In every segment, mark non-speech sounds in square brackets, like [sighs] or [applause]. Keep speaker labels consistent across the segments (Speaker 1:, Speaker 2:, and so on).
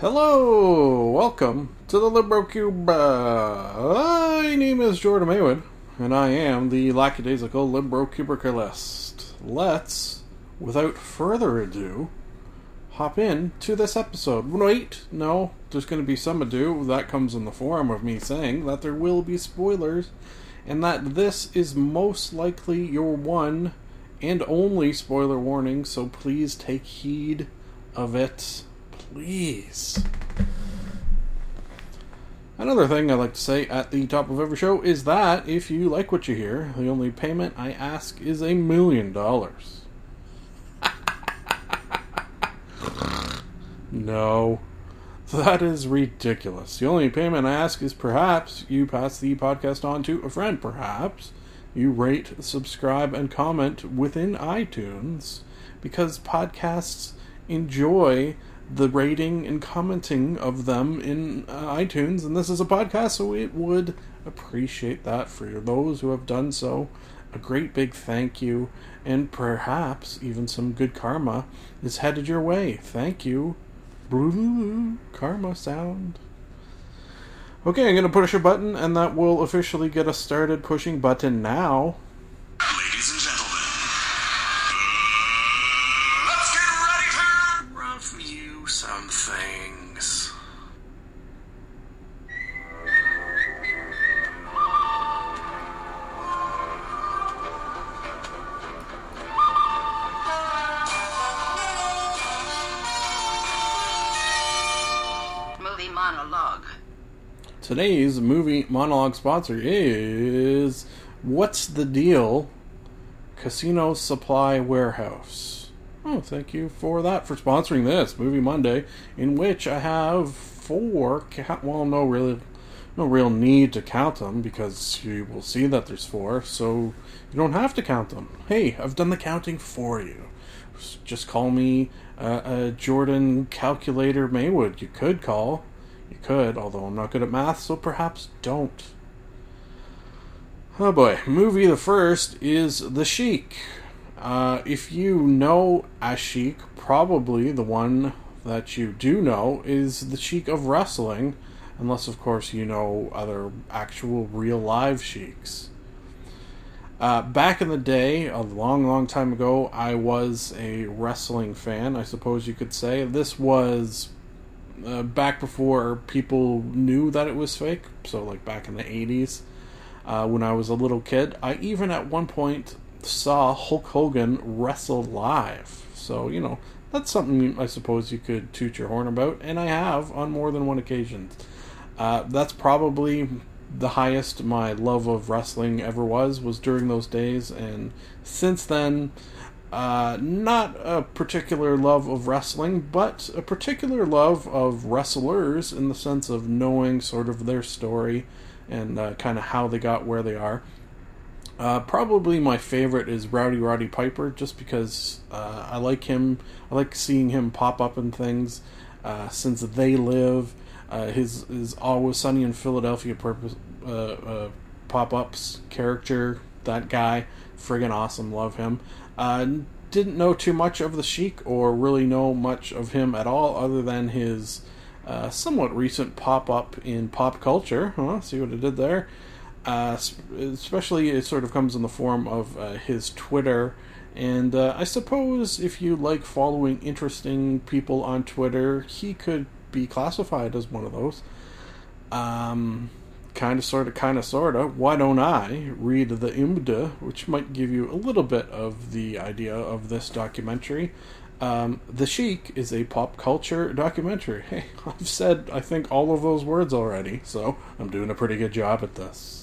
Speaker 1: Hello, welcome to the LibroCube. My name is Jordan Maywood, and I am the lackadaisical LibroCubiculist. Let's, without further ado, hop in to this episode. Wait, no, there's going to be some ado. That comes in the form of me saying that there will be spoilers, and that this is most likely your one and only spoiler warning, so please take heed of it please. Another thing I like to say at the top of every show is that if you like what you hear, the only payment I ask is a million dollars. [laughs] No, that is ridiculous. The only payment I ask is perhaps you pass the podcast on to a friend, perhaps you rate, subscribe, and comment within iTunes because podcasts enjoy the rating and commenting of them in uh, iTunes, and this is a podcast, so it would appreciate that for those who have done so. A great big thank you, and perhaps even some good karma is headed your way. Thank you. Karma sound. Okay, I'm going to push a button, and that will officially get us started. Pushing button now. Today's movie monologue sponsor is What's the Deal? Casino Supply Warehouse. Oh, thank you for that, for sponsoring this Movie Monday, in which I have four, well, no really, no real need to count them, because you will see that there's four, so you don't have to count them. Hey, I've done the counting for you. Just call me uh, uh, Jordan Calculator Maywood. You could call. You could, although I'm not good at math, so perhaps don't. Oh boy, movie the first is The Sheik. Uh, if you know a Sheik, probably the one that you do know is the Sheik of wrestling, unless of course you know other actual real live Sheiks. Uh, back in the day, a long, long time ago, I was a wrestling fan, I suppose you could say. This was uh, back before people knew that it was fake, so like back in the 80s. Uh, when I was a little kid, I even at one point saw Hulk Hogan wrestle live. So, you know, that's something I suppose you could toot your horn about, and I have on more than one occasion. Uh, that's probably the highest my love of wrestling ever was was during those days and since then uh, not a particular love of wrestling but a particular love of wrestlers in the sense of knowing sort of their story and uh, kind of how they got where they are uh, probably my favorite is Rowdy Roddy Piper, just because uh, I like him. I like seeing him pop up in things. Uh, since they live, his his Always Sunny in Philadelphia purpose pop ups character. That guy, friggin' awesome. Love him. Uh, didn't know too much of the Sheik, or really know much of him at all, other than his uh, somewhat recent pop up in pop culture. Huh? See what I did there uh, especially it sort of comes in the form of uh, his Twitter. And uh, I suppose if you like following interesting people on Twitter, he could be classified as one of those. Um, kind of, sort of, kind of, sort of. Why don't I read the IMDb, which might give you a little bit of the idea of this documentary? Um, the Sheik is a pop culture documentary. Hey, [laughs] I've said, I think, all of those words already, so I'm doing a pretty good job at this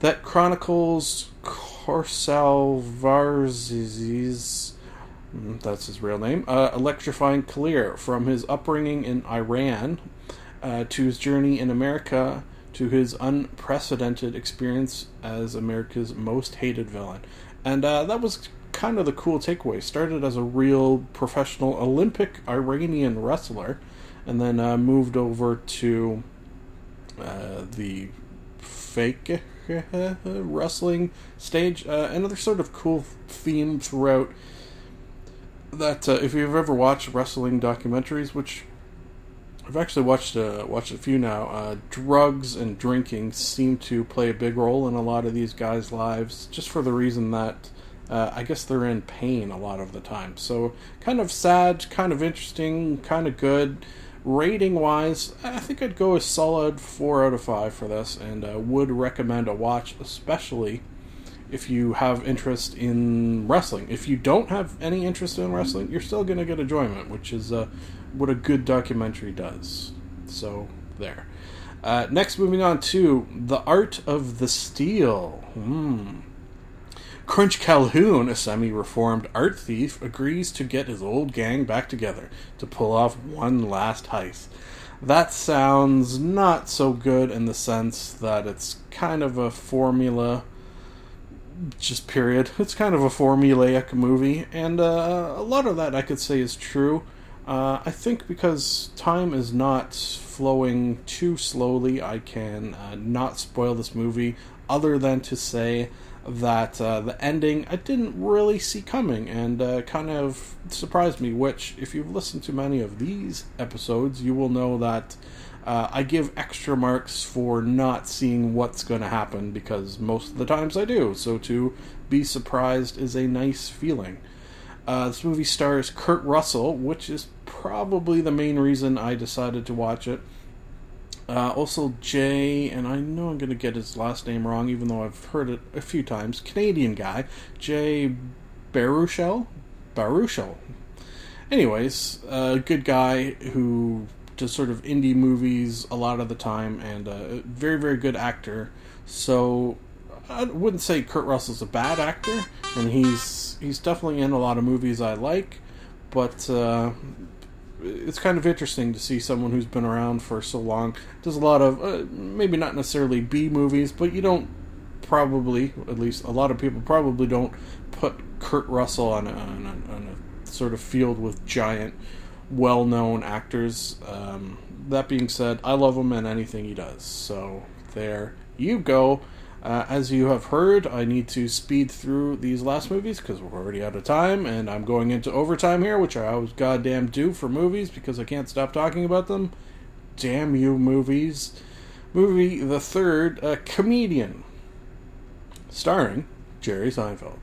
Speaker 1: that chronicles Corsalvarzi's mm, that's his real name, uh, electrifying clear from his upbringing in Iran uh, to his journey in America to his unprecedented experience as America's most hated villain. And uh, that was kind of the cool takeaway. Started as a real professional Olympic Iranian wrestler, and then uh, moved over to uh, the fake [laughs] wrestling stage. Uh, another sort of cool theme throughout that uh, if you've ever watched wrestling documentaries, which I've actually watched uh, watched a few now. Uh, drugs and drinking seem to play a big role in a lot of these guys' lives, just for the reason that uh, I guess they're in pain a lot of the time. So kind of sad, kind of interesting, kind of good. Rating wise, I think I'd go a solid four out of five for this, and uh, would recommend a watch, especially if you have interest in wrestling. If you don't have any interest in wrestling, you're still going to get enjoyment, which is uh, what a good documentary does. So, there. Uh, next, moving on to The Art of the Steal. Hmm. Crunch Calhoun, a semi reformed art thief, agrees to get his old gang back together to pull off one last heist. That sounds not so good in the sense that it's kind of a formula, just period. [laughs] It's kind of a formulaic movie, and uh, a lot of that I could say is true. Uh, I think because time is not flowing too slowly, I can uh, not spoil this movie other than to say that uh, the ending I didn't really see coming and uh, kind of surprised me. Which, if you've listened to many of these episodes, you will know that uh, I give extra marks for not seeing what's going to happen because most of the times I do. So to be surprised is a nice feeling. Uh, this movie stars Kurt Russell, which is probably the main reason I decided to watch it. Uh, also, Jay, and I know I'm going to get his last name wrong, even though I've heard it a few times. Canadian guy, Jay Baruchel. Baruchel. Anyways, a good guy who does sort of indie movies a lot of the time, and a very, very good actor. So I wouldn't say Kurt Russell's a bad actor, and he's he's definitely in a lot of movies I like, but uh, it's kind of interesting to see someone who's been around for so long does a lot of uh, maybe not necessarily B movies, but you don't probably, at least a lot of people probably don't put Kurt Russell on a, on a, on a sort of field with giant, well-known actors. Um, that being said, I love him and anything he does. So there you go. Uh, as you have heard, I need to speed through these last movies because we're already out of time, and I'm going into overtime here, which I always goddamn do for movies because I can't stop talking about them. Damn you, movies. Movie the third, a comedian, starring Jerry Seinfeld.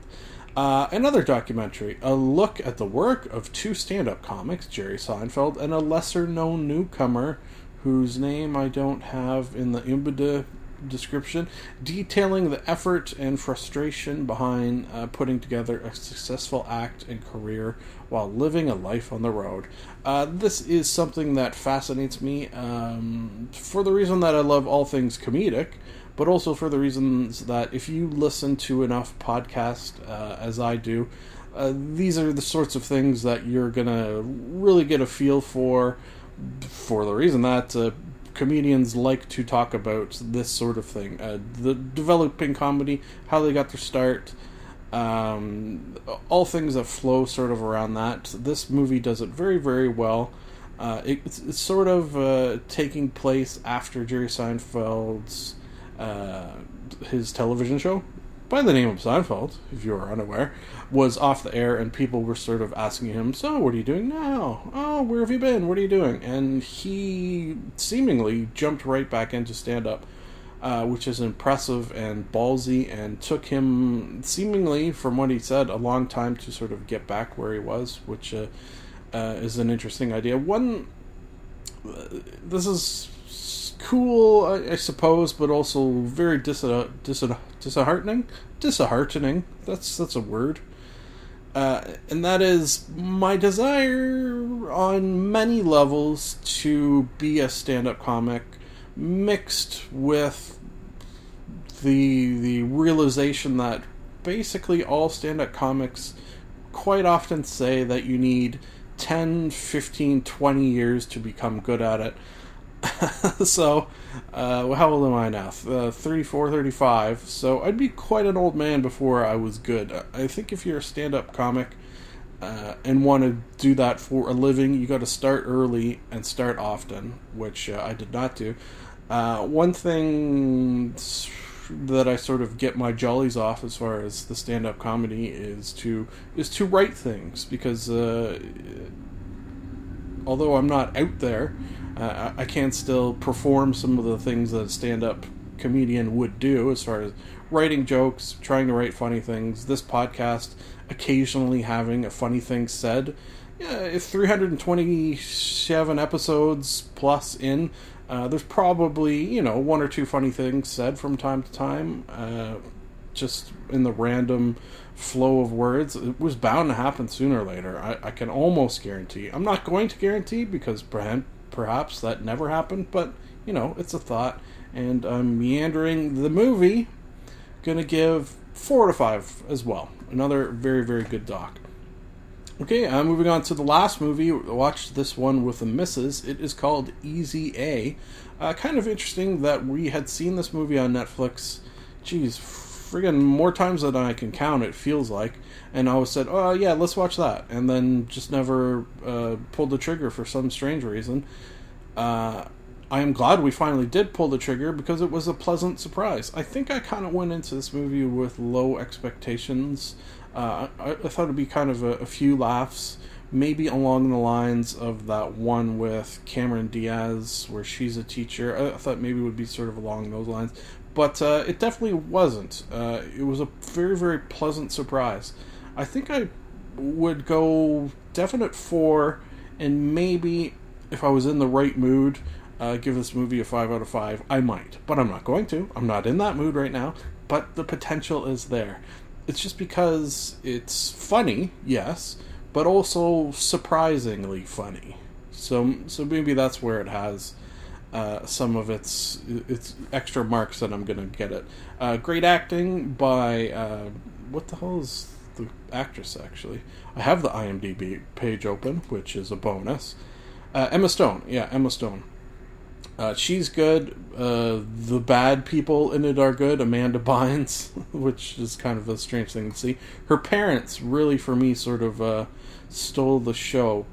Speaker 1: Uh, another documentary, a look at the work of two stand up comics, Jerry Seinfeld and a lesser known newcomer whose name I don't have in the IMDb description, detailing the effort and frustration behind uh, putting together a successful act and career while living a life on the road. Uh, this is something that fascinates me um, for the reason that I love all things comedic, but also for the reasons that if you listen to enough podcasts uh, as I do, uh, these are the sorts of things that you're gonna really get a feel for. For the reason that uh, comedians like to talk about this sort of thing. Uh, the developing comedy, how they got their start, um, all things that flow sort of around that. This movie does it very, very well. Uh, it, it's, it's, sort of uh, taking place after Jerry Seinfeld's uh, his television show by the name of Seinfeld, if you are unaware, was off the air, and people were sort of asking him, "So, what are you doing now? Oh, where have you been? What are you doing?" And he seemingly jumped right back into stand up, uh, which is impressive and ballsy, and took him seemingly, from what he said, a long time to sort of get back where he was, which uh, uh, is an interesting idea. One, this is cool, I, I, suppose, but also very dis- dis- disheartening. Disheartening. That's that's a word. Uh, and that is my desire on many levels to be a stand-up comic, mixed with the the realization that basically all stand-up comics quite often say that you need 10, 15, 20 years to become good at it. [laughs] so, uh, how old am I now? Uh, 34, 35. So, I'd be quite an old man before I was good. I think if you're a stand up comic uh, and want to do that for a living, you got to start early and start often, which uh, I did not do. Uh, one thing that I sort of get my jollies off as far as the stand up comedy is to is to write things because uh, although I'm not out there, uh, I can still perform some of the things that a stand up comedian would do as far as writing jokes, trying to write funny things. This podcast, occasionally having a funny thing said. Yeah, if 327 episodes plus in, uh, there's probably, you know, one or two funny things said from time to time. Uh, just in the random flow of words. It was bound to happen sooner or later. I, I can almost guarantee. I'm not going to guarantee because perhaps, perhaps that never happened, but, you know, it's a thought. And I'm meandering the movie Gonna give four to five as well. Another very, very good doc. Okay, uh, moving on to the last movie. Watched this one with the misses. It is called Easy A. Uh, kind of interesting that we had seen this movie on Netflix. Geez, friggin' more times than I can count. It feels like, and I always said, "Oh yeah, let's watch that," and then just never uh, pulled the trigger for some strange reason. Uh, I am glad we finally did pull the trigger because it was a pleasant surprise. I think I kind of went into this movie with low expectations. Uh, I, I, thought it'd be kind of a, a, few laughs, maybe along the lines of that one with Cameron Diaz where she's a teacher. I, I thought maybe it would be sort of along those lines, but uh, it definitely wasn't. Uh, it was a very, very pleasant surprise. I think I would go definite four, and maybe if I was in the right mood uh, give this movie a 5 out of 5, I might. But I'm not going to. I'm not in that mood right now. But the potential is there. It's just because it's funny, yes, but also surprisingly funny. So, so maybe that's where it has uh, some of its its extra marks that I'm gonna get it. Uh, great acting by uh, what the hell is the actress actually? I have the IMDb page open, which is a bonus. Uh, Emma Stone, yeah, Emma Stone. Uh, she's good. Uh, the bad people in it are good. Amanda [laughs] Bynes, which is kind of a strange thing to see. Her parents, really, for me, sort of uh, stole the show.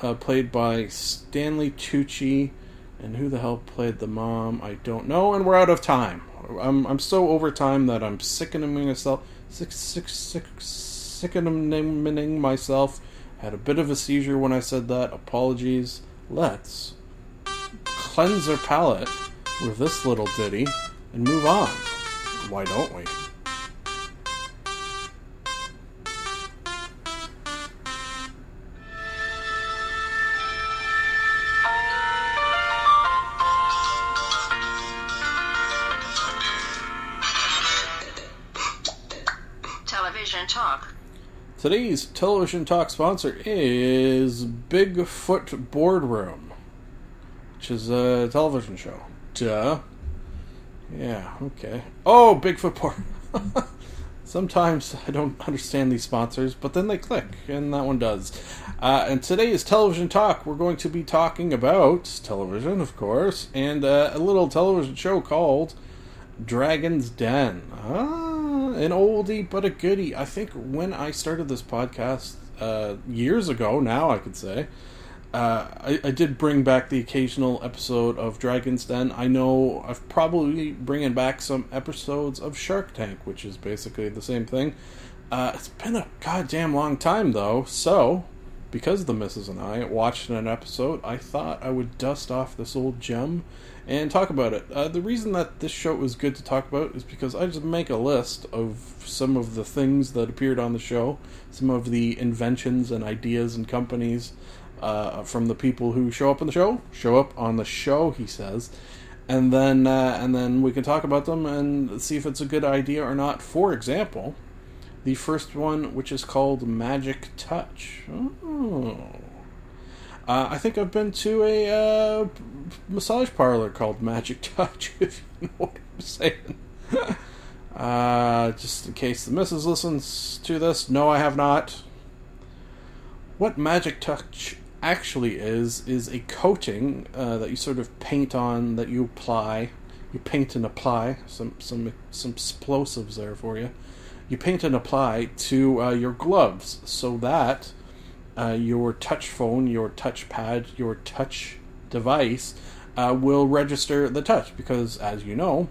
Speaker 1: Uh, played by Stanley Tucci, and who the hell played the mom? I don't know. And we're out of time. I'm I'm so over time that I'm sickening myself. Sick, sick, sick, sickening myself. Had a bit of a seizure when I said that. Apologies. Let's cleanse our palate with this little ditty and move on. Why don't we?
Speaker 2: Talk.
Speaker 1: Today's television talk sponsor is Bigfoot Boardroom which is a television show. Duh. Yeah, okay. Oh, Bigfoot Port. [laughs] Sometimes I don't understand these sponsors, but then they click, and that one does. Uh, and today is Television Talk. We're going to be talking about television, of course, and uh, a little television show called Dragon's Den. Ah, an oldie but a goodie. I think when I started this podcast uh, years ago, now I could say, uh, I, I, did bring back the occasional episode of Dragon's Den. I know I've probably bringing back some episodes of Shark Tank, which is basically the same thing. Uh, it's been a goddamn long time though, so because the missus and I watched an episode, I thought I would dust off this old gem and talk about it. Uh, the reason that this show was good to talk about is because I just make a list of some of the things that appeared on the show, some of the inventions and ideas and companies uh, from the people who show up on the show, show up on the show, he says, and then uh, and then we can talk about them and see if it's a good idea or not. For example, the first one, which is called Magic Touch. Oh. Uh, I think I've been to a uh, massage parlor called Magic [laughs] Touch, if you know what I'm saying. [laughs] uh, just in case the missus listens to this, no, I have not. what Magic Touch actually is is a coating uh, that you sort of paint on that you apply. You paint and apply some some some explosives there for you. You paint and apply to uh, your gloves so that uh, your touch phone, your touch pad, your touch device uh, will register the touch because, as you know,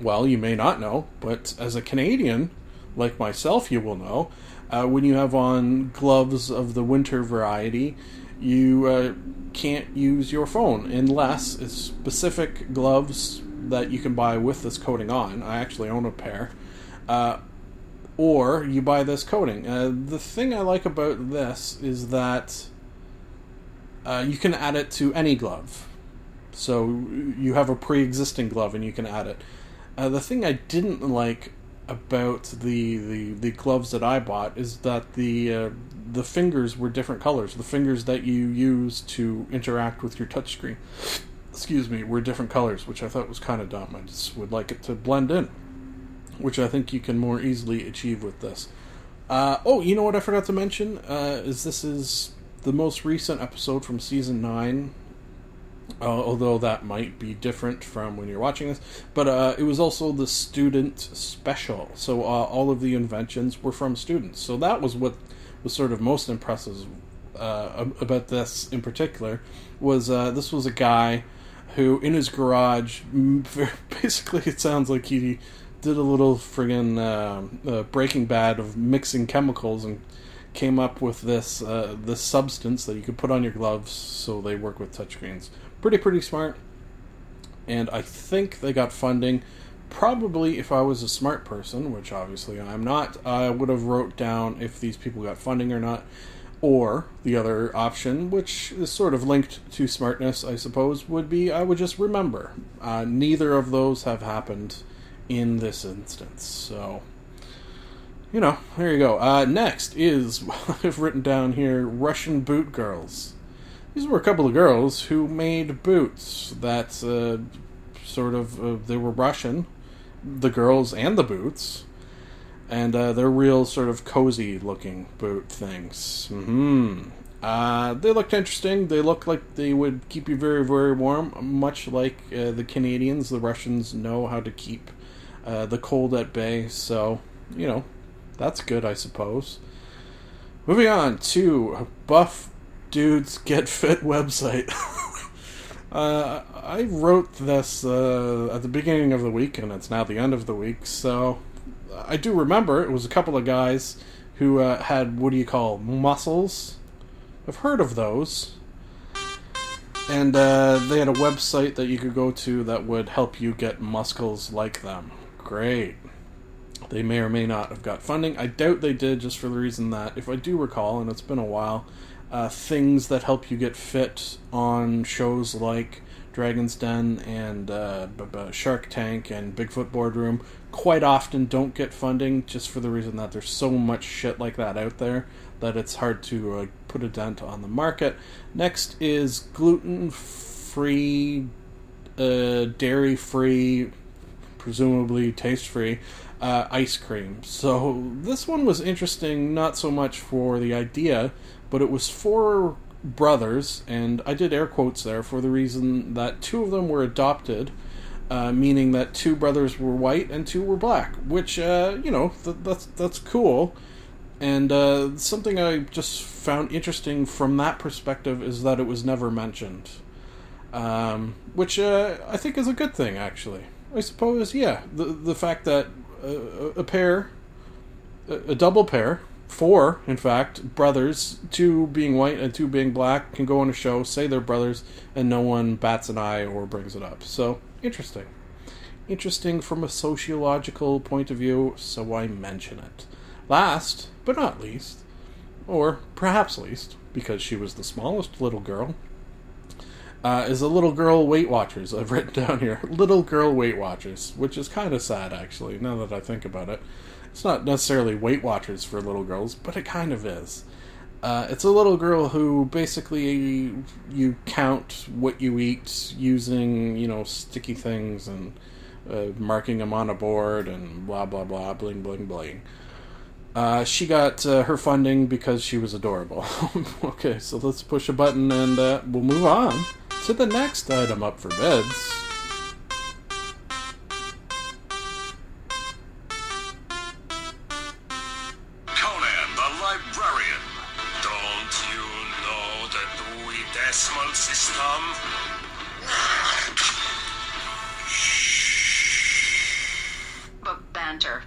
Speaker 1: well, you may not know, but as a Canadian like myself, you will know uh, when you have on gloves of the winter variety, you uh, can't use your phone unless it's specific gloves that you can buy with this coating on. I actually own a pair. Uh, or you buy this coating. Uh, the thing I like about this is that uh, you can add it to any glove. So you have a pre existing glove and you can add it. Uh, the thing I didn't like about the, the, the gloves that I bought is that the uh, the fingers were different colors. The fingers that you use to interact with your touchscreen, excuse me, were different colors, which I thought was kind of dumb. I just would like it to blend in, which I think you can more easily achieve with this. Uh, oh, you know what I forgot to mention uh, is this is the most recent episode from season nine uh, although that might be different from when you're watching this. But uh, it was also the student special, so uh, all of the inventions were from students. So that was what was sort of most impressive uh, about this in particular. Was this was a guy who in his garage, [laughs] basically, it sounds like he did a little friggin' uh, Breaking Bad of mixing chemicals and came up with this uh, this substance that you could put on your gloves so they work with touchscreens pretty pretty smart. And I think they got funding. Probably, if I was a smart person, which obviously I'm not, I would have wrote down if these people got funding or not. Or the other option, which is sort of linked to smartness, I suppose, would be I would just remember. Uh, neither of those have happened in this instance. So, you know, there you go. Uh, next is [laughs] I've written down here Russian boot girls. These were a couple of girls who made boots that uh, sort of uh, they were Russian, the girls and the boots, and uh, they're real sort of cozy looking boot things. Hmm. Uh, they looked interesting. They looked like they would keep you very, very warm, much like uh, the Canadians. The Russians know how to keep uh, the cold at bay, so you know that's good, I suppose. Moving on to Buff dudes get fit website. [laughs] uh, I wrote this uh, at the beginning of the week, and it's now the end of the week. So I do remember it was a couple of guys who uh, had what do you call muscles? I've heard of those. And uh, they had a website that you could go to that would help you get muscles like them. Great. They may or may not have got funding. I doubt they did, just for the reason that, if I do recall, and it's been a while, uh, things that help you get fit on shows like Dragon's Den and uh, Shark Tank and Bigfoot Boardroom quite often don't get funding just for the reason that there's so much shit like that out there that it's hard to uh, put a dent on the market. Next is gluten free, uh, dairy free, presumably taste free. Uh, ice cream. So this one was interesting, not so much for the idea, but it was four brothers, and I did air quotes there for the reason that two of them were adopted, uh, meaning that two brothers were white and two were black, which uh, you know th- that's that's cool. And uh, something I just found interesting from that perspective is that it was never mentioned, um, which uh, I think is a good thing. Actually, I suppose, yeah, the the fact that uh, a pair, a double pair, four, in fact, brothers, two being white and two being black, can go on a show, say they're brothers, and no one bats an eye or brings it up. So, interesting. Interesting from a sociological point of view, so I mention it. Last, but not least, or perhaps least, because she was the smallest little girl, uh, is a little girl Weight Watchers. I've written down here. Little girl Weight Watchers, which is kind of sad, actually, now that I think about it. It's not necessarily Weight Watchers for little girls, but it kind of is. Uh, it's a little girl who basically you count what you eat using, you know, sticky things and uh, marking them on a board and blah blah blah, bling bling bling. Uh, she got uh, her funding because she was adorable. [laughs] okay, so let's push a button and uh, we'll move on to the next item up for bids.
Speaker 3: Conan the Librarian. Don't you know the Dewey Decimal System?
Speaker 2: Book banter.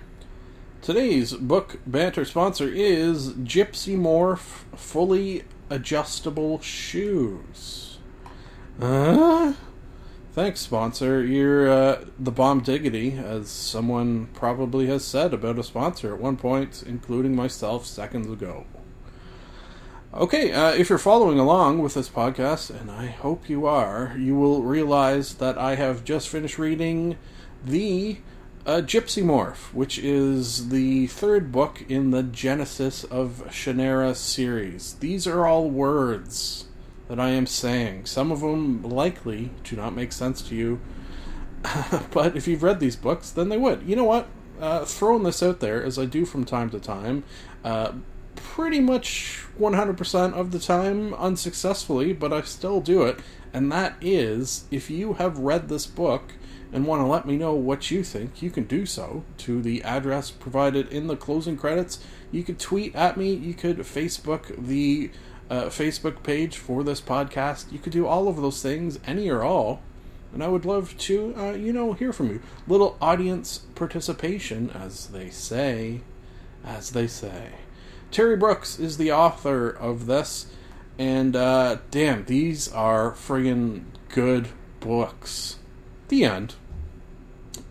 Speaker 1: Today's book banter sponsor is Gypsy Morph Fully Adjustable Shoes. Uh, thanks, sponsor. You're uh, the bomb diggity, as someone probably has said about a sponsor at one point, including myself seconds ago. Okay, uh, if you're following along with this podcast, and I hope you are, you will realize that I have just finished reading the uh, Gypsy Morph, which is the third book in the Genesis of Shannara series. These are all words that I am saying. Some of them likely do not make sense to you, [laughs] but if you've read these books, then they would. You know what? Uh, throwing this out there, as I do from time to time, uh, pretty much 100% of the time unsuccessfully, but I still do it. And that is if you have read this book and want to let me know what you think, you can do so to the address provided in the closing credits. You could tweet at me, you could Facebook the uh, Facebook page for this podcast. You could do all of those things, any or all. And I would love to, uh, you know, hear from you. Little audience participation, as they say. As they say. Terry Brooks is the author of this, and uh, damn, these are friggin' good books. The end.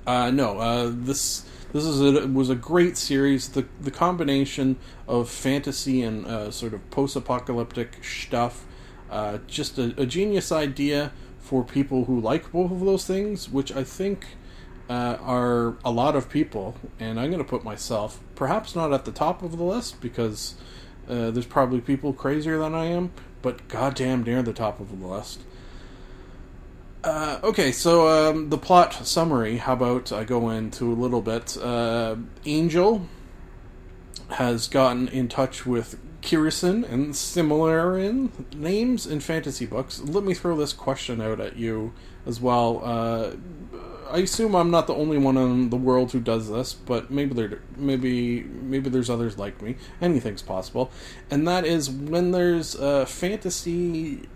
Speaker 1: Uh, no, uh, this this is a, was a great series. The the combination of fantasy and uh, sort of post apocalyptic stuff, uh, just a, a genius idea for people who like both of those things, which I think uh, are a lot of people. And I'm going to put myself perhaps not at the top of the list because uh, there's probably people crazier than I am, but goddamn near the top of the list. Uh, okay, so um, the plot summary. How about I go into a little bit? Uh, Angel has gotten in touch with Kirisin and Simralin names in fantasy books. Let me throw this question out at you as well. Uh, I assume I'm not the only one in the world who does this, but maybe there, maybe maybe there's others like me. Anything's possible, and that is when there's fantasy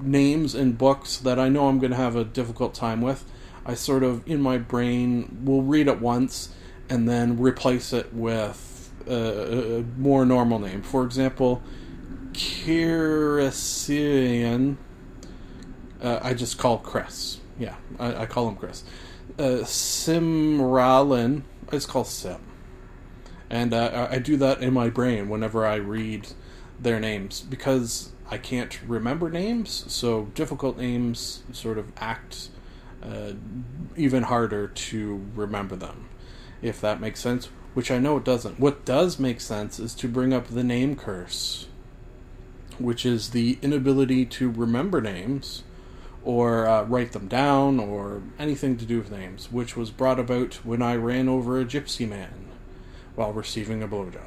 Speaker 1: names in books that I know I'm going to have a difficult time with. I sort of in my brain will read it once and then replace it with a, a more normal name. For example, Kirisin. Uh, I just call Chris. Yeah, I, I call him Chris. Uh, Simralin. I just call Sim. And uh, I do that in my brain whenever I read their names because I can't remember names, so difficult names sort of act uh, even harder to remember them, if that makes sense, which I know it doesn't. What does make sense is to bring up the name curse, which is the inability to remember names or uh, write them down or anything to do with names, which was brought about when I ran over a gypsy man while receiving a blowjob.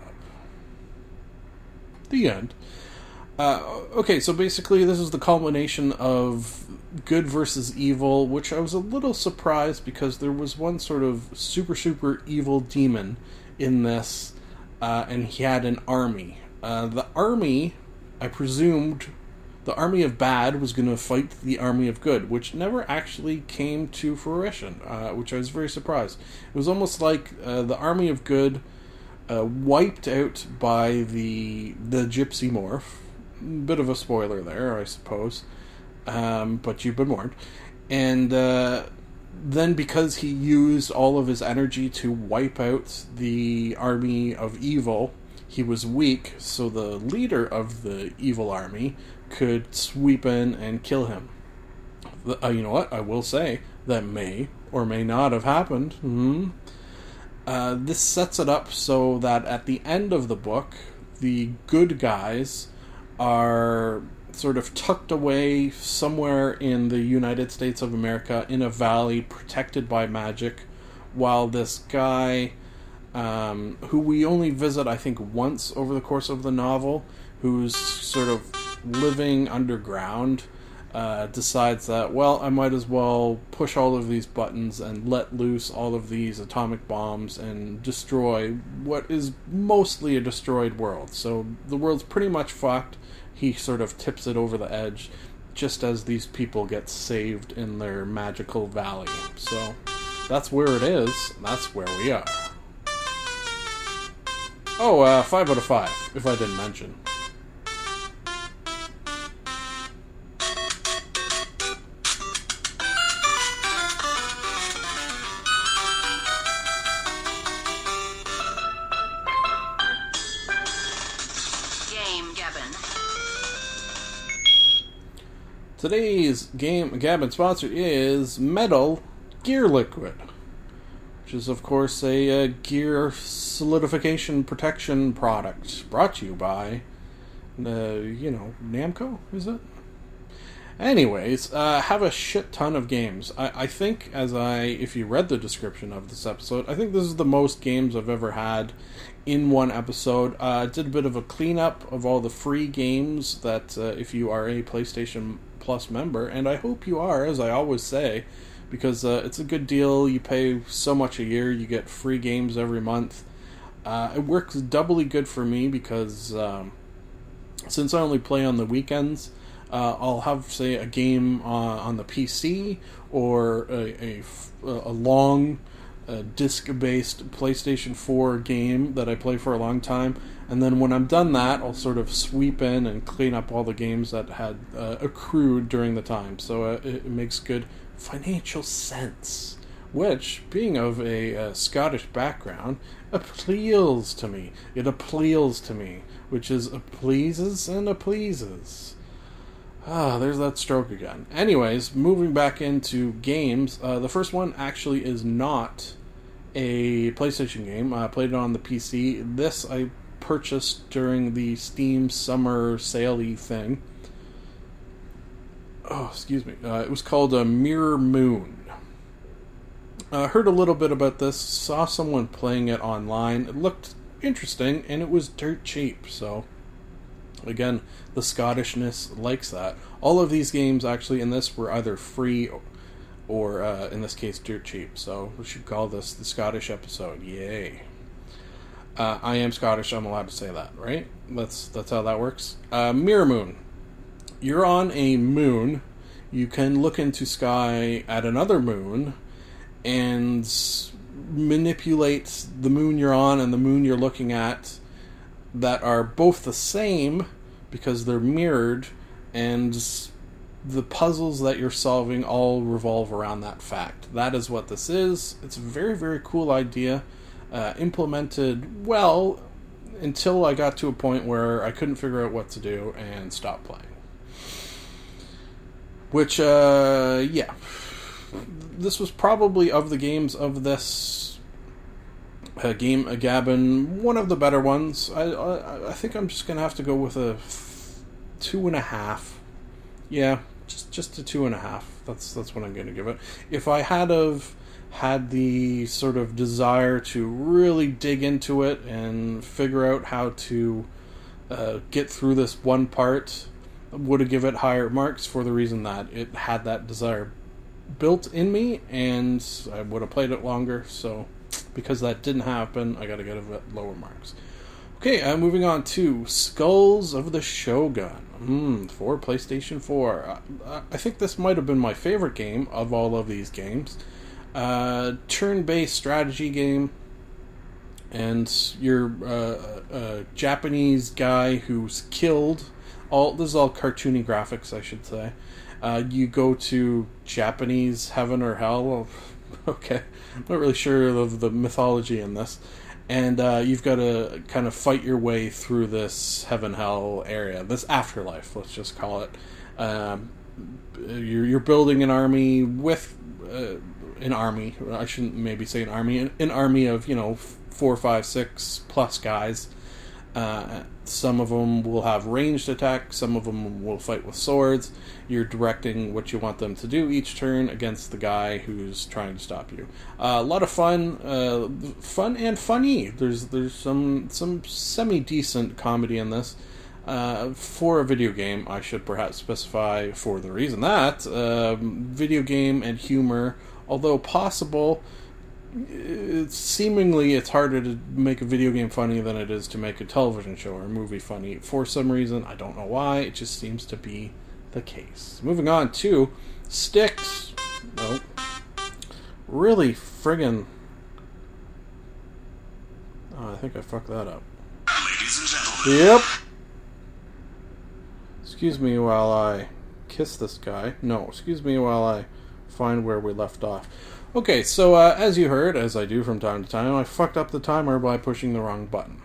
Speaker 1: The end. Uh, okay, so basically, this is the culmination of good versus evil, which I was a little surprised because there was one sort of super, super evil demon in this, uh, and he had an army. Uh, the army, I presumed, the army of bad was going to fight the army of good, which never actually came to fruition, uh, which I was very surprised. It was almost like uh, the army of good wiped out by the the gypsy morph bit of a spoiler there, I suppose. Um, but you've been warned. And uh, then, because he used all of his energy to wipe out the army of evil, he was weak, so the leader of the evil army could sweep in and kill him. Uh, you know what? I will say that may or may not have happened. Mm-hmm. Uh, this sets it up so that at the end of the book, the good guys are sort of tucked away somewhere in the United States of America in a valley protected by magic, while this guy um, who we only visit, I think, once over the course of the novel, who's sort of living underground, uh, decides that, well, I might as well push all of these buttons and let loose all of these atomic bombs and destroy what is mostly a destroyed world. So the world's pretty much fucked. He sort of tips it over the edge just as these people get saved in their magical valley. So that's where it is. That's where we are. Oh, uh, five out of five, if I didn't mention. Today's game Gabbin' sponsor is Metal Gear Liquid, which is of course a uh, gear solidification protection product brought to you by, uh, you know, Namco. Is it? Anyways, uh, have a shit ton of games. I, I think, as I, if you read the description of this episode, I think this is the most games I've ever had in one episode. Uh, did a bit of a cleanup of all the free games that, uh, if you are a PlayStation Plus member, and I hope you are, as I always say, because uh, it's a good deal. You pay so much a year, you get free games every month. Uh, it works doubly good for me because um, since I only play on the weekends, uh, I'll have say a game uh, on the PC or a, a, a long uh, disc-based PlayStation 4 game that I play for a long time, and then when I'm done that, I'll sort of sweep in and clean up all the games that had uh, accrued during the time. So uh, it, makes good financial sense. Which, being of a uh, Scottish background, appeals to me. It appeals to me, which is a pleases and a pleases. Ah, there's that stroke again. Anyways, moving back into games, uh, the first one actually is not a PlayStation game. I played it on the PC. This I purchased during the Steam summer saley thing. Oh, excuse me. Uh, it was called a Mirror Moon. I uh, heard a little bit about this. Saw someone playing it online. It looked interesting, and it was dirt cheap. So Again, the Scottishness likes that. All of these games, actually, in this were either free or, or uh, in this case, dirt cheap. So we should call this the Scottish episode. Yay! Uh, I am Scottish. I'm allowed to say that, right? That's that's how that works. Uh, Mirror Moon. You're on a moon. You can look into sky at another moon and manipulate the moon you're on and the moon you're looking at that are both the same because they're mirrored and the puzzles that you're solving all revolve around that fact. That is what this is. It's a very, very cool idea. Uh, implemented well until I got to a point where I couldn't figure out what to do and stopped playing. Which, uh, yeah. This was probably of the games of this uh, game, a Gabbin', one of the better ones. I, I, I think I'm just gonna have to go with a two and a half. Yeah, just just a two and a half. That's that's what I'm gonna give it. If I had of had the sort of desire to really dig into it and figure out how to uh, get through this one part, would have given it higher marks for the reason that it had that desire built in me, and I would have played it longer. So because that didn't happen, I got to give it lower marks. Okay, I'm moving on to Skulls of the Shogun mm, for PlayStation 4. Uh, I think this might have been my favorite game of all of these games. Uh, turn based strategy game, and you're uh, a Japanese guy who's killed. All This is all cartoony graphics, I should say. Uh, you go to Japanese heaven or hell. [laughs] Okay, I'm not really sure of the mythology in this and uh, you've got to kind of fight your way through this heaven hell area, this afterlife, let's just call it. Um, you're, you're building an army with uh, an army. I shouldn't maybe say an army, an, an army of you know four, five, six plus guys. Uh, some of them will have ranged attack, some of them will fight with swords. You're directing what you want them to do each turn against the guy who's trying to stop you. Uh, a lot of fun, uh, fun and funny. There's there's some some semi decent comedy in this. Uh, for a video game, I should perhaps specify for the reason that um, video game and humor, although possible, it's seemingly it's harder to make a video game funny than it is to make a television show or a movie funny. For some reason i don't know why it just seems to be the case. Moving on to Styx. Nope. Really friggin oh, i think i fucked that up.
Speaker 3: Ladies and gentlemen,
Speaker 1: yep. Excuse me while i kiss this guy. No excuse me while i find where we left off Okay, so uh, as you heard, as I do from time to time, I fucked up the timer by pushing the wrong button.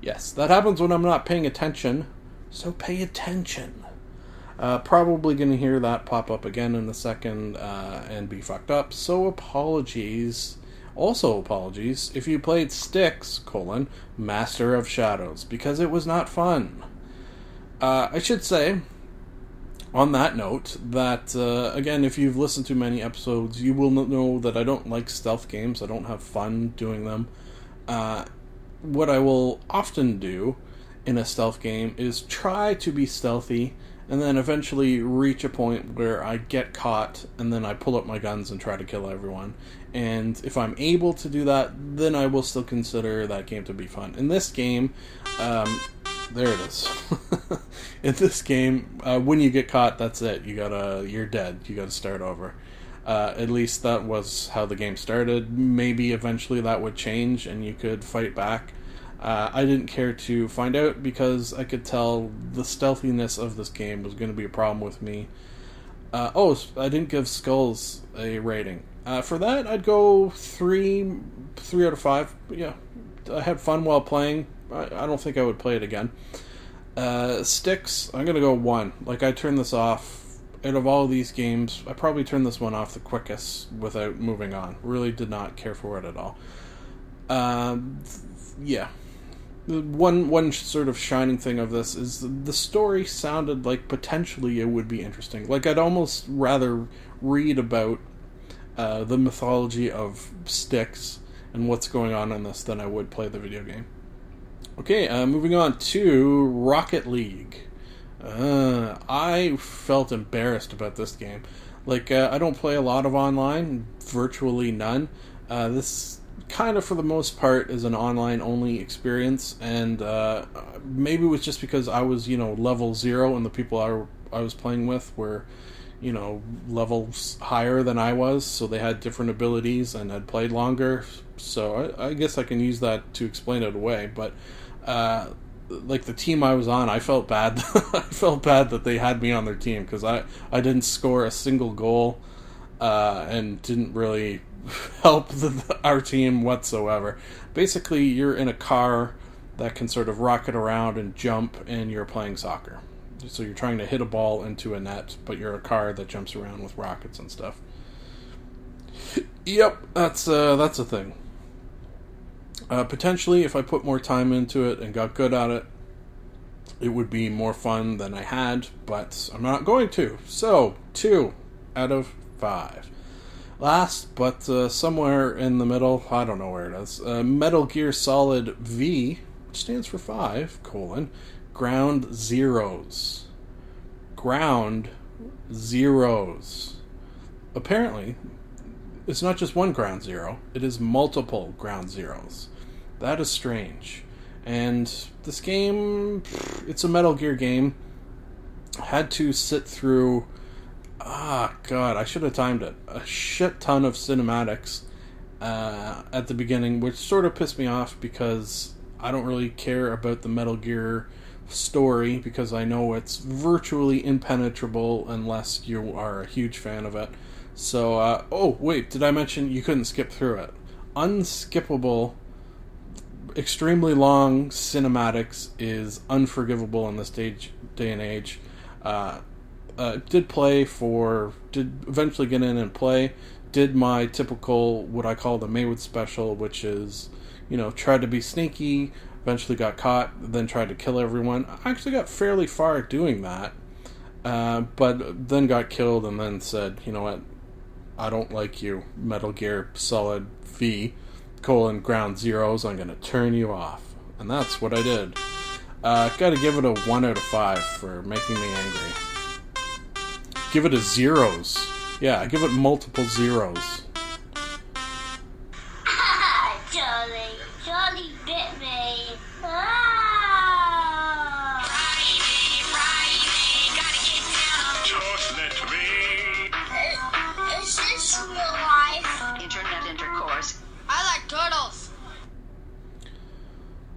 Speaker 1: Yes, that happens when I'm not paying attention, so pay attention. Uh, probably going to hear that pop up again in a second uh, and be fucked up, so apologies. Also, apologies if you played Styx, colon, Master of Shadows, because it was not fun. Uh, I should say, on that note, that uh, again, if you've listened to many episodes, you will know that I don't like stealth games. I don't have fun doing them. Uh, what I will often do in a stealth game is try to be stealthy and then eventually reach a point where I get caught and then I pull up my guns and try to kill everyone. And if I'm able to do that, then I will still consider that game to be fun. In this game, um, there it is. [laughs] In this game, uh, when you get caught, that's it. You gotta, you're dead. You gotta start over. Uh, at least that was how the game started. Maybe eventually that would change and you could fight back. Uh, I didn't care to find out because I could tell the stealthiness of this game was going to be a problem with me. Uh, oh, I didn't give Skulls a rating. Uh, for that, I'd go three, three out of five. Yeah, I had fun while playing. I, I don't think I would play it again. Uh, Styx, I'm gonna go one. Like I turned this off. Out of all these games, I probably turned this one off the quickest without moving on. Really did not care for it at all. Um, yeah. One one sort of shining thing of this is the, story sounded like potentially it would be interesting. Like I'd almost rather read about uh, the mythology of Styx and what's going on in this than I would play the video game. Okay, uh, moving on to Rocket League. Uh, I felt embarrassed about this game. Like, uh, I don't play a lot of online, virtually none. Uh, this kind of, for the most part, is an online only experience, and uh, maybe it was just because I was, you know, level zero, and the people I, I was playing with were, you know, levels higher than I was, so they had different abilities and had played longer. So I, I guess I can use that to explain it away, but uh, like the team I was on, I felt bad. [laughs] I felt bad that they had me on their team because I I didn't score a single goal uh, and didn't really [laughs] help the, our team whatsoever. Basically, you're in a car that can sort of rocket around and jump, and you're playing soccer. So you're trying to hit a ball into a net, but you're a car that jumps around with rockets and stuff. Yep, that's uh, that's a thing. Uh, potentially, if I put more time into it and got good at it, it would be more fun than I had, but I'm not going to. So, two out of five. Last, but uh, somewhere in the middle, I don't know where it is, uh, Metal Gear Solid V, which stands for five, colon, Ground Zeroes. Ground Zeroes. Apparently, it's not just one ground zero, it is multiple ground zeros. That is strange. And this game, it's a Metal Gear game. Had to sit through, ah, God, I should have timed it. A shit ton of cinematics uh, at the beginning, which sort of pissed me off because I don't really care about the Metal Gear story because I know it's virtually impenetrable unless you are a huge fan of it. So, uh, oh, wait, did I mention you couldn't skip through it? Unskippable extremely long cinematics is unforgivable in this stage day and age. Uh, uh, did play for did eventually get in and play. Did my typical what I call the Maywood special, which is you know tried to be sneaky, Eventually got caught, then tried to kill everyone. I actually got fairly far doing that, uh, but then got killed and then said, you know what, I don't like you, Metal Gear Solid V, colon ground zeros, I'm going to turn you off. And that's what I did. Uh, gotta give it a 1 out of 5 for making me angry. Give it a zeros. Yeah, give it multiple zeros.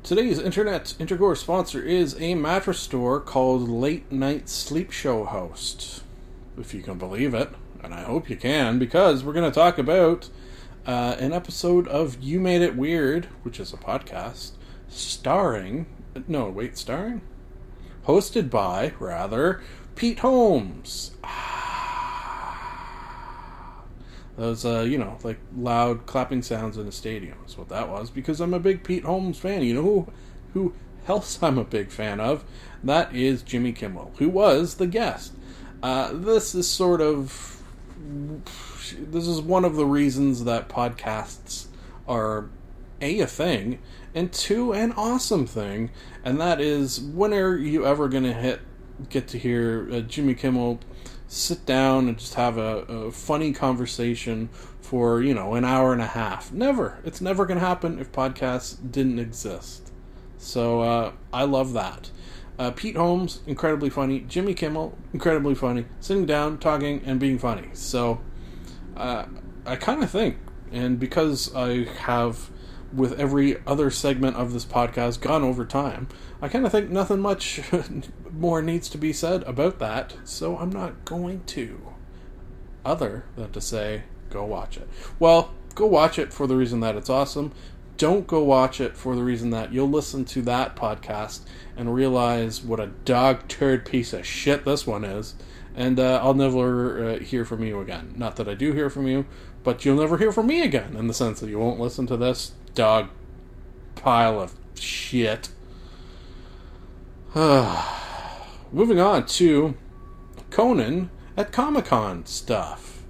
Speaker 1: Today's internet intercourse sponsor is a mattress store called Late Night Sleep Show Host. If you can believe it, and I hope you can, because we're going to talk about uh, an episode of You Made It Weird, which is a podcast, starring. No, wait, starring? Hosted by, rather, Pete Holmes. Those, uh, you know, like loud clapping sounds in a stadium is what that was. Because I'm a big Pete Holmes fan. You know who, who else I'm a big fan of? That is Jimmy Kimmel, who was the guest. Uh, this is sort of, this is one of the reasons that podcasts are a a thing, and two an awesome thing, and that is when are you ever gonna hit get to hear uh, Jimmy Kimmel sit down and just have a, a funny conversation for you know an hour and a half? Never. It's never gonna happen if podcasts didn't exist. So uh, I love that. Uh, Pete Holmes, incredibly funny. Jimmy Kimmel, incredibly funny. Sitting down, talking, and being funny. So uh, I kind of think, and because I have, with every other segment of this podcast, gone over time, I kind of think nothing much [laughs] more needs to be said about that. So I'm not going to, other than to say, go watch it. Well, go watch it for the reason that it's awesome. Don't go watch it for the reason that you'll listen to that podcast and realize what a dog turd piece of shit this one is, and uh, I'll never uh, hear from you again. Not that I do hear from you, but you'll never hear from me again in the sense that you won't listen to this dog pile of shit. [sighs] [sighs] Moving on to Conan at Comic Con stuff.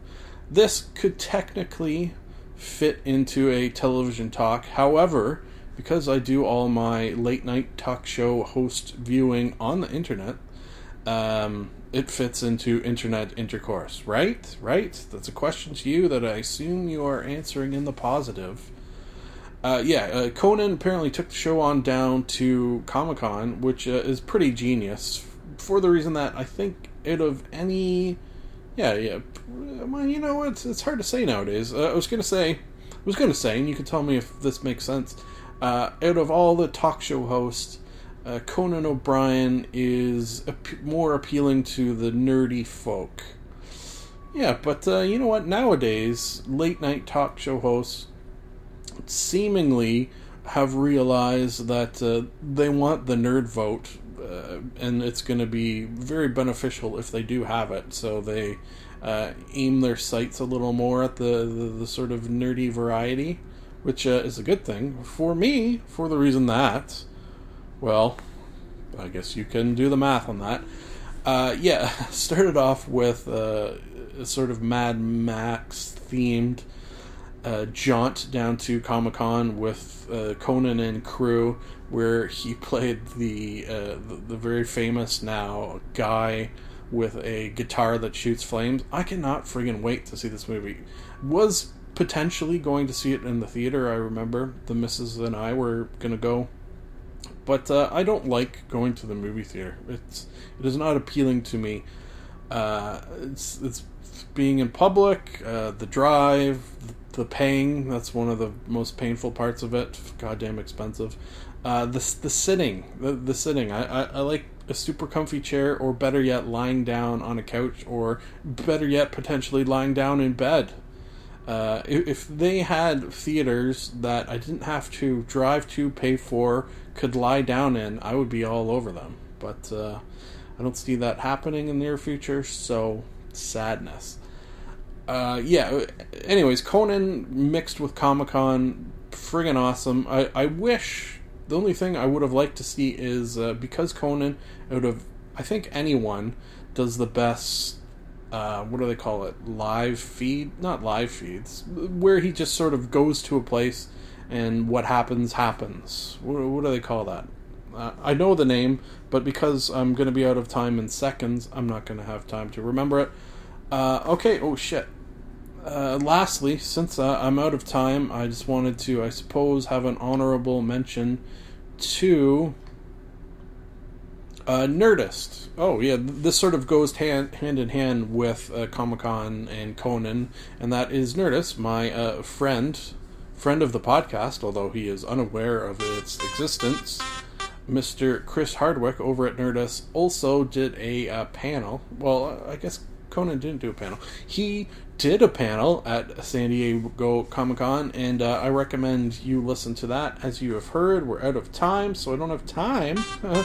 Speaker 1: This could technically fit into a television talk. However, because I do all my late night talk show host viewing on the internet, um, it fits into internet intercourse, right? Right? That's a question to you that I assume you are answering in the positive. Uh, yeah, uh, Conan apparently took the show on down to Comic Con, which uh, is pretty genius for the reason that I think out of any. Yeah, yeah. Well, you know, it's it's hard to say nowadays. Uh, I was gonna say, I was gonna say, and you can tell me if this makes sense. Uh, out of all the talk show hosts, uh, Conan O'Brien is ap- more appealing to the nerdy folk. Yeah, but uh, you know what? Nowadays, late night talk show hosts seemingly have realized that uh, they want the nerd vote, uh, and it's going to be very beneficial if they do have it. So they uh, aim their sights a little more at the, the, the sort of nerdy variety, which uh, is a good thing for me. For the reason that, well, I guess you can do the math on that. Uh, yeah, [laughs] started off with uh, a sort of Mad Max themed uh, jaunt down to Comic Con with Conan and crew, where he played the, uh, the the very famous now guy with a guitar that shoots flames. I cannot friggin' wait to see this movie. Was potentially going to see it in the theater. I remember the missus and I were gonna go, but uh, I don't like going to the movie theater. It's it is not appealing to me. Uh, it's it's being in public, uh, the drive, the paying. That's one of the most painful parts of it. Goddamn expensive. Uh, the the sitting, the, the sitting. I, I, I like a super comfy chair, or better yet, lying down on a couch, or better yet, potentially lying down in bed. Uh, if, they had theaters that I didn't have to drive to, pay for, could lie down in, I would be all over them. But uh, I don't see that happening in the near future, so sadness. Uh, yeah. Anyways, Conan mixed with Comic Con, friggin' awesome. I, I wish The only thing I would have liked to see is uh, because Conan, out of I think anyone, does the best. Uh, what do they call it? Live feed? Not live feeds. Where he just sort of goes to a place and what happens happens. What, what do they call that? Uh, I know the name, but because I'm going to be out of time in seconds, I'm not going to have time to remember it. Uh, okay, oh shit. Uh, lastly, since uh, I'm out of time, I just wanted to, I suppose, have an honorable mention to uh, Nerdist. Oh yeah, this sort of goes hand hand in hand with uh, Comic Con and Conan, and that is Nerdist, my uh, friend, friend of the podcast, although he is unaware of its existence. Mr. Chris Hardwick over at Nerdist also did a uh, panel. Well, I guess Conan didn't do a panel. He did a panel at San Diego Comic Con, and uh, I recommend you listen to that. As you have heard, we're out of time, so I don't have time uh,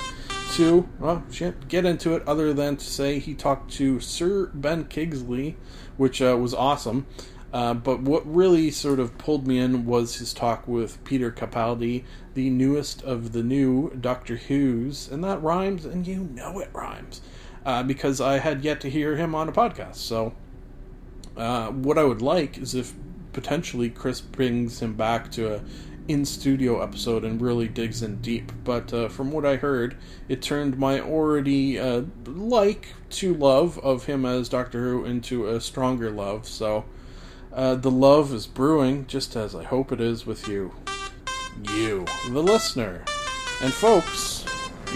Speaker 1: to well, get into it. Other than to say he talked to Sir Ben Kingsley, which uh, was awesome. Uh, but what really sort of pulled me in was his talk with Peter Capaldi, the newest of the new Doctor Who's, and that rhymes, and you know it rhymes, uh, because I had yet to hear him on a podcast. So, uh, what I would like is if potentially Chris brings him back to a in studio episode and really digs in deep. But uh, from what I heard, it turned my already uh, like to love of him as Doctor Who into a stronger love. So. Uh, the love is brewing, just as I hope it is with you. You, the listener. And folks,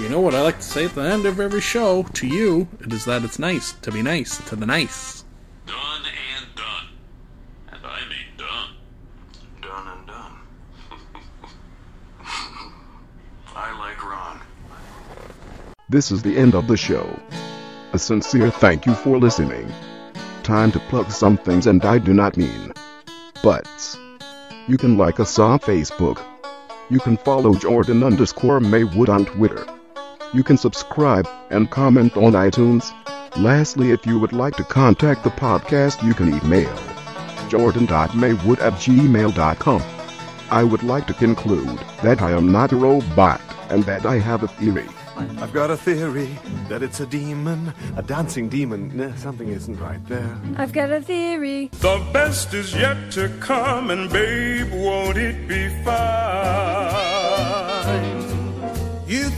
Speaker 1: you know what I like to say at the end of every show to you? It is that it's nice to be nice to the nice.
Speaker 3: Done and done. And I mean done. Done and done. [laughs] I like Ron.
Speaker 4: This is the end of the show. A sincere thank you for listening. Time to plug some things, and I do not mean butts. You can like us on Facebook. You can follow Jordan underscore Maywood on Twitter. You can subscribe and comment on iTunes. Lastly, if you would like to contact the podcast, you can email jordan.maywood at gmail.com. I would like to conclude that I am not a robot and that I have a theory.
Speaker 5: I've got a theory that it's a demon, a dancing demon. Nah, something isn't right there.
Speaker 6: I've got a theory.
Speaker 7: The best is yet to come, and babe, won't it be fine?
Speaker 8: You think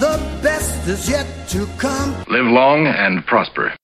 Speaker 8: The best is yet to come.
Speaker 9: Live long and prosper.